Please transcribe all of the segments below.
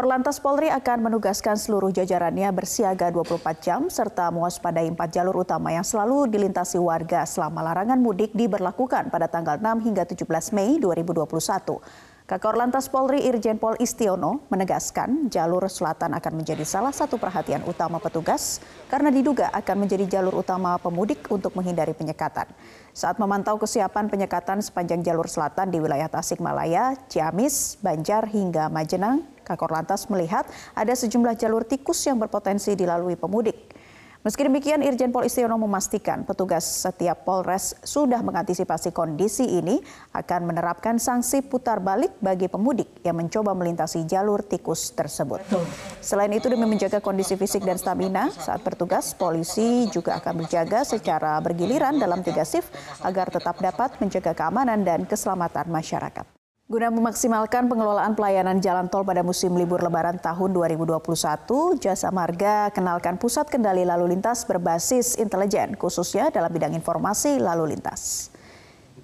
Korlantas Polri akan menugaskan seluruh jajarannya bersiaga 24 jam serta mewaspadai empat jalur utama yang selalu dilintasi warga selama larangan mudik diberlakukan pada tanggal 6 hingga 17 Mei 2021. Kakor Lantas Polri Irjen Pol Istiono menegaskan jalur selatan akan menjadi salah satu perhatian utama petugas karena diduga akan menjadi jalur utama pemudik untuk menghindari penyekatan. Saat memantau kesiapan penyekatan sepanjang jalur selatan di wilayah Tasikmalaya, Ciamis, Banjar hingga Majenang, Kakor Lantas melihat ada sejumlah jalur tikus yang berpotensi dilalui pemudik. Meski demikian, Irjen Pol Istiono memastikan petugas setiap Polres sudah mengantisipasi kondisi ini akan menerapkan sanksi putar balik bagi pemudik yang mencoba melintasi jalur tikus tersebut. Selain itu, demi menjaga kondisi fisik dan stamina saat bertugas, polisi juga akan berjaga secara bergiliran dalam tiga shift agar tetap dapat menjaga keamanan dan keselamatan masyarakat. Guna memaksimalkan pengelolaan pelayanan jalan tol pada musim libur lebaran tahun 2021, Jasa Marga kenalkan pusat kendali lalu lintas berbasis intelijen, khususnya dalam bidang informasi lalu lintas.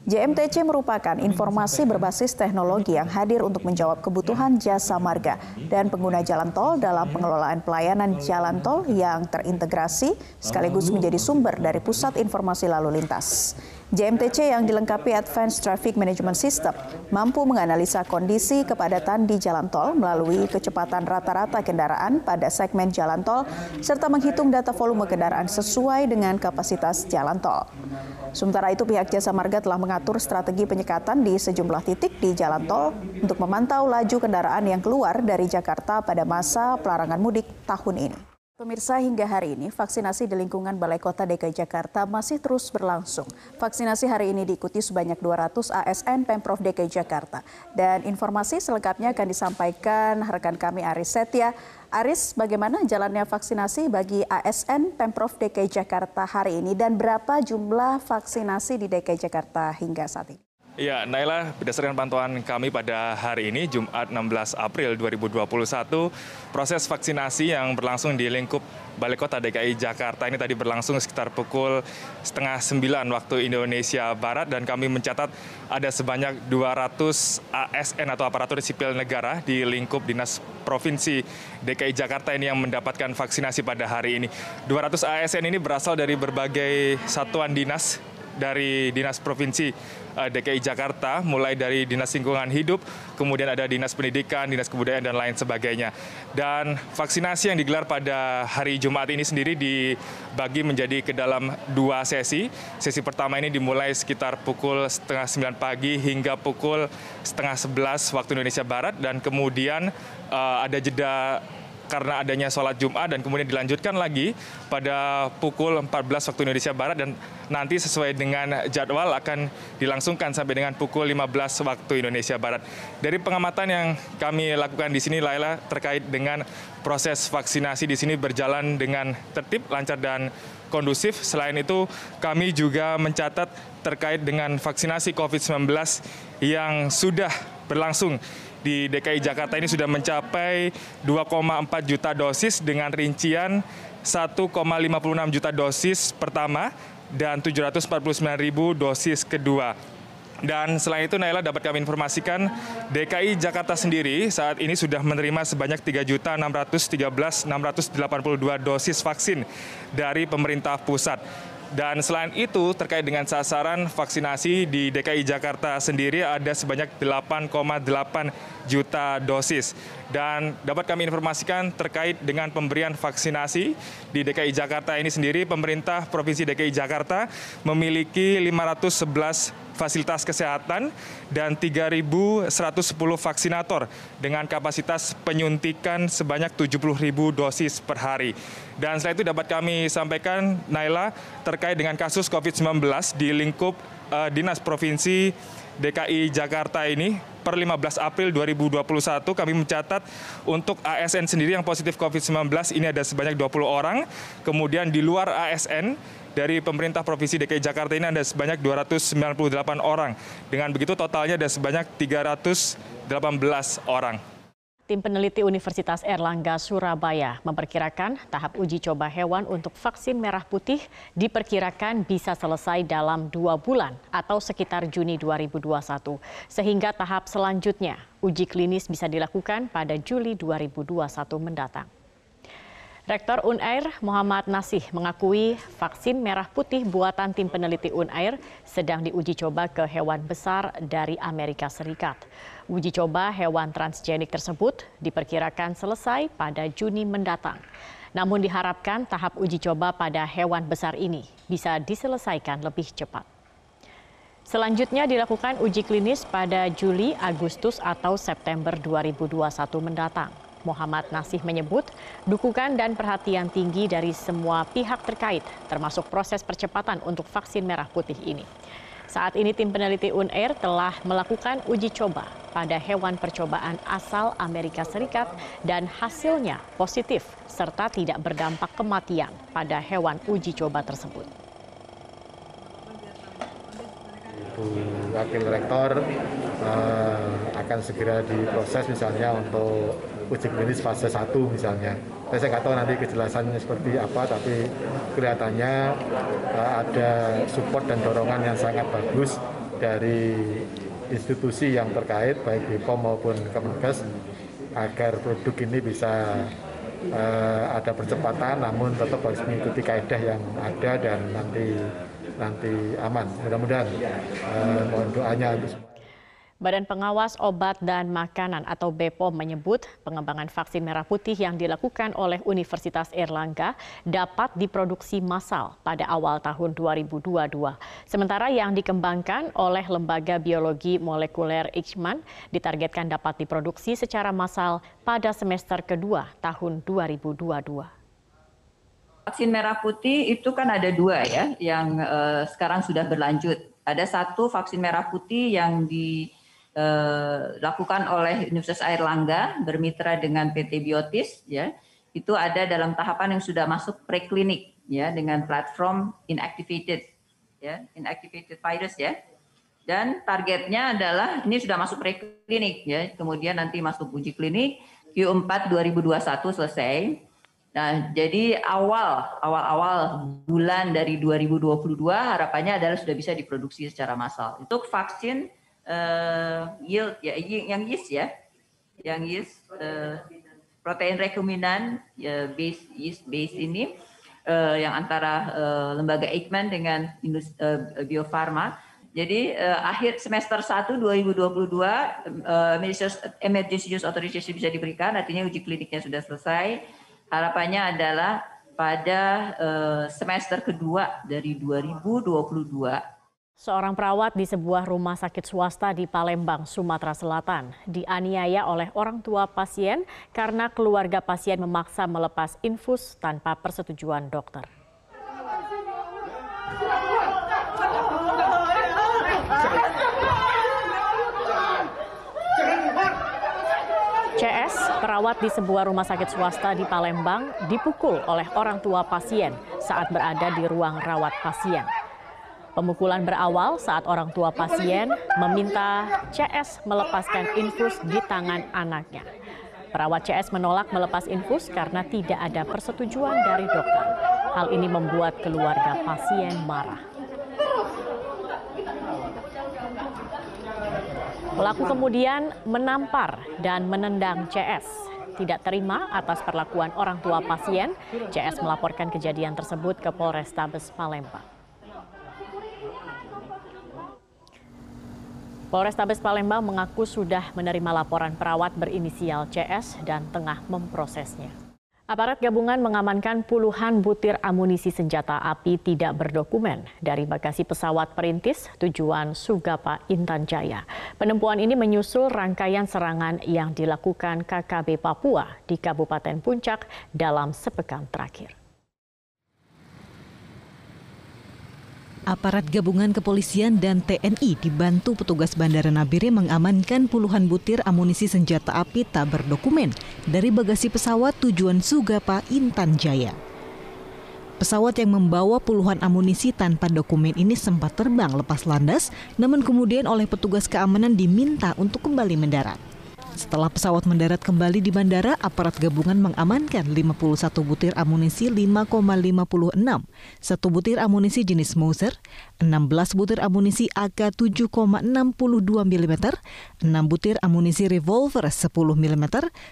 JMTC merupakan informasi berbasis teknologi yang hadir untuk menjawab kebutuhan jasa marga dan pengguna jalan tol dalam pengelolaan pelayanan jalan tol yang terintegrasi sekaligus menjadi sumber dari pusat informasi lalu lintas. JMTC yang dilengkapi Advanced Traffic Management System mampu menganalisa kondisi kepadatan di jalan tol melalui kecepatan rata-rata kendaraan pada segmen jalan tol serta menghitung data volume kendaraan sesuai dengan kapasitas jalan tol. Sementara itu pihak Jasa Marga telah mengatur strategi penyekatan di sejumlah titik di jalan tol untuk memantau laju kendaraan yang keluar dari Jakarta pada masa pelarangan mudik tahun ini. Pemirsa hingga hari ini vaksinasi di lingkungan Balai Kota DKI Jakarta masih terus berlangsung. Vaksinasi hari ini diikuti sebanyak 200 ASN Pemprov DKI Jakarta. Dan informasi selengkapnya akan disampaikan rekan kami Aris Setia. Aris, bagaimana jalannya vaksinasi bagi ASN Pemprov DKI Jakarta hari ini dan berapa jumlah vaksinasi di DKI Jakarta hingga saat ini? Ya, Naila, berdasarkan pantauan kami pada hari ini, Jumat 16 April 2021, proses vaksinasi yang berlangsung di lingkup Balai Kota DKI Jakarta ini tadi berlangsung sekitar pukul setengah sembilan waktu Indonesia Barat dan kami mencatat ada sebanyak 200 ASN atau aparatur sipil negara di lingkup Dinas Provinsi DKI Jakarta ini yang mendapatkan vaksinasi pada hari ini. 200 ASN ini berasal dari berbagai satuan dinas dari Dinas Provinsi DKI Jakarta, mulai dari Dinas Lingkungan Hidup, kemudian ada Dinas Pendidikan, Dinas Kebudayaan, dan lain sebagainya. Dan vaksinasi yang digelar pada hari Jumat ini sendiri dibagi menjadi ke dalam dua sesi. Sesi pertama ini dimulai sekitar pukul setengah sembilan pagi hingga pukul setengah sebelas waktu Indonesia Barat, dan kemudian uh, ada jeda karena adanya sholat Jumat dan kemudian dilanjutkan lagi pada pukul 14 waktu Indonesia Barat dan nanti sesuai dengan jadwal akan dilangsungkan sampai dengan pukul 15 waktu Indonesia Barat. Dari pengamatan yang kami lakukan di sini Laila terkait dengan proses vaksinasi di sini berjalan dengan tertib, lancar dan kondusif. Selain itu kami juga mencatat terkait dengan vaksinasi COVID-19 yang sudah berlangsung di DKI Jakarta ini sudah mencapai 2,4 juta dosis dengan rincian 1,56 juta dosis pertama dan 749 ribu dosis kedua. Dan selain itu Naila dapat kami informasikan DKI Jakarta sendiri saat ini sudah menerima sebanyak 3.613.682 dosis vaksin dari pemerintah pusat. Dan selain itu terkait dengan sasaran vaksinasi di DKI Jakarta sendiri ada sebanyak 8,8 juta dosis. Dan dapat kami informasikan terkait dengan pemberian vaksinasi di DKI Jakarta ini sendiri, pemerintah Provinsi DKI Jakarta memiliki 511 fasilitas kesehatan dan 3.110 vaksinator dengan kapasitas penyuntikan sebanyak 70.000 dosis per hari. Dan selain itu dapat kami sampaikan, Naila, terkait dengan kasus COVID-19 di lingkup uh, Dinas Provinsi DKI Jakarta ini per 15 April 2021 kami mencatat untuk ASN sendiri yang positif COVID-19 ini ada sebanyak 20 orang. Kemudian di luar ASN dari pemerintah Provinsi DKI Jakarta ini ada sebanyak 298 orang. Dengan begitu totalnya ada sebanyak 318 orang. Tim peneliti Universitas Erlangga Surabaya memperkirakan tahap uji coba hewan untuk vaksin merah putih diperkirakan bisa selesai dalam dua bulan atau sekitar Juni 2021. Sehingga tahap selanjutnya uji klinis bisa dilakukan pada Juli 2021 mendatang. Rektor Unair Muhammad Nasih mengakui vaksin merah putih buatan tim peneliti Unair sedang diuji coba ke hewan besar dari Amerika Serikat. Uji coba hewan transgenik tersebut diperkirakan selesai pada Juni mendatang. Namun diharapkan tahap uji coba pada hewan besar ini bisa diselesaikan lebih cepat. Selanjutnya dilakukan uji klinis pada Juli, Agustus atau September 2021 mendatang. Muhammad Nasih menyebut dukungan dan perhatian tinggi dari semua pihak terkait, termasuk proses percepatan untuk vaksin merah putih ini. Saat ini tim peneliti UNAIR telah melakukan uji coba pada hewan percobaan asal Amerika Serikat dan hasilnya positif serta tidak berdampak kematian pada hewan uji coba tersebut. Bu Wakil Rektor uh, akan segera diproses misalnya untuk uji klinis fase 1 misalnya. Saya, saya nggak tahu nanti kejelasannya seperti apa, tapi kelihatannya uh, ada support dan dorongan yang sangat bagus dari institusi yang terkait, baik BPOM maupun Kemenkes, agar produk ini bisa uh, ada percepatan, namun tetap harus mengikuti kaedah yang ada dan nanti nanti aman. Mudah-mudahan uh, mohon doanya untuk. Badan Pengawas Obat dan Makanan atau BPOM menyebut pengembangan vaksin merah putih yang dilakukan oleh Universitas Erlangga dapat diproduksi massal pada awal tahun 2022. Sementara yang dikembangkan oleh Lembaga Biologi Molekuler Ikman ditargetkan dapat diproduksi secara massal pada semester kedua tahun 2022. Vaksin merah putih itu kan ada dua ya, yang uh, sekarang sudah berlanjut. Ada satu vaksin merah putih yang di dilakukan eh, oleh Universitas Airlangga bermitra dengan PT Biotis ya. Itu ada dalam tahapan yang sudah masuk preklinik ya dengan platform inactivated ya inactivated virus ya. Dan targetnya adalah ini sudah masuk preklinik ya. Kemudian nanti masuk uji klinik Q4 2021 selesai. Nah, jadi awal awal-awal bulan dari 2022 harapannya adalah sudah bisa diproduksi secara massal. Untuk vaksin uh, yield ya yang yeast ya yang yeast uh, protein rekominan ya, base yeast base ini uh, yang antara uh, lembaga Eijkman dengan industri, uh, Bio Farma. Jadi uh, akhir semester 1 2022 uh, emergency use authorization bisa diberikan artinya uji kliniknya sudah selesai. Harapannya adalah pada uh, semester kedua dari 2022 Seorang perawat di sebuah rumah sakit swasta di Palembang, Sumatera Selatan, dianiaya oleh orang tua pasien karena keluarga pasien memaksa melepas infus tanpa persetujuan dokter. CS, perawat di sebuah rumah sakit swasta di Palembang, dipukul oleh orang tua pasien saat berada di ruang rawat pasien. Pemukulan berawal saat orang tua pasien meminta CS melepaskan infus di tangan anaknya. Perawat CS menolak melepas infus karena tidak ada persetujuan dari dokter. Hal ini membuat keluarga pasien marah. Pelaku kemudian menampar dan menendang CS. Tidak terima atas perlakuan orang tua pasien, CS melaporkan kejadian tersebut ke Polrestabes Palembang. Polrestabes Palembang mengaku sudah menerima laporan perawat berinisial CS dan tengah memprosesnya. Aparat gabungan mengamankan puluhan butir amunisi senjata api tidak berdokumen dari bagasi pesawat perintis tujuan Sugapa Intan Jaya. Penempuan ini menyusul rangkaian serangan yang dilakukan KKB Papua di Kabupaten Puncak dalam sepekan terakhir. Aparat gabungan kepolisian dan TNI dibantu petugas Bandara Nabire mengamankan puluhan butir amunisi senjata api tak berdokumen dari bagasi pesawat tujuan Sugapa Intan Jaya. Pesawat yang membawa puluhan amunisi tanpa dokumen ini sempat terbang lepas landas, namun kemudian oleh petugas keamanan diminta untuk kembali mendarat. Setelah pesawat mendarat kembali di bandara, aparat gabungan mengamankan 51 butir amunisi 5,56, satu butir amunisi jenis Mauser, 16 butir amunisi AK 7,62 mm, 6 butir amunisi revolver 10 mm,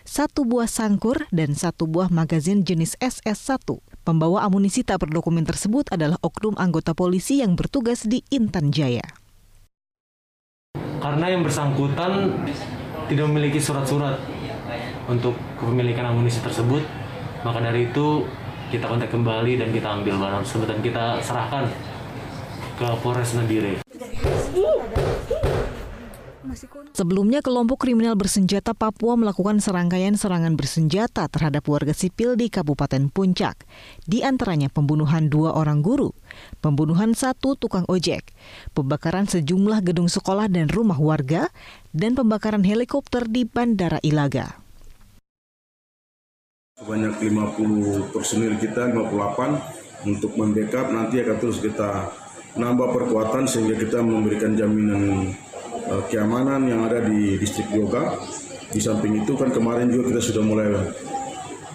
satu buah sangkur, dan satu buah magazin jenis SS1. Pembawa amunisi tak berdokumen tersebut adalah oknum anggota polisi yang bertugas di Intan Jaya. Karena yang bersangkutan tidak memiliki surat-surat untuk kepemilikan amunisi tersebut maka dari itu kita kontak kembali dan kita ambil barang tersebut dan kita serahkan ke Polres Nabire. Sebelumnya, kelompok kriminal bersenjata Papua melakukan serangkaian serangan bersenjata terhadap warga sipil di Kabupaten Puncak. Di antaranya pembunuhan dua orang guru, pembunuhan satu tukang ojek, pembakaran sejumlah gedung sekolah dan rumah warga, dan pembakaran helikopter di Bandara Ilaga. Sebanyak 50 personil kita, 58, untuk membackup nanti akan terus kita nambah perkuatan sehingga kita memberikan jaminan uh, keamanan yang ada di distrik Yoga. Di samping itu kan kemarin juga kita sudah mulai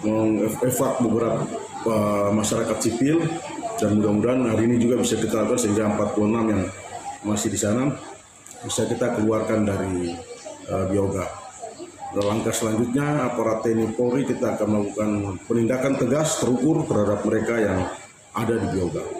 mengevak beberapa uh, masyarakat sipil dan mudah-mudahan hari ini juga bisa kita lakukan sehingga 46 yang masih di sana bisa kita keluarkan dari uh, Bioga. Dan langkah selanjutnya aparat TNI Polri kita akan melakukan penindakan tegas terukur terhadap mereka yang ada di Bioga.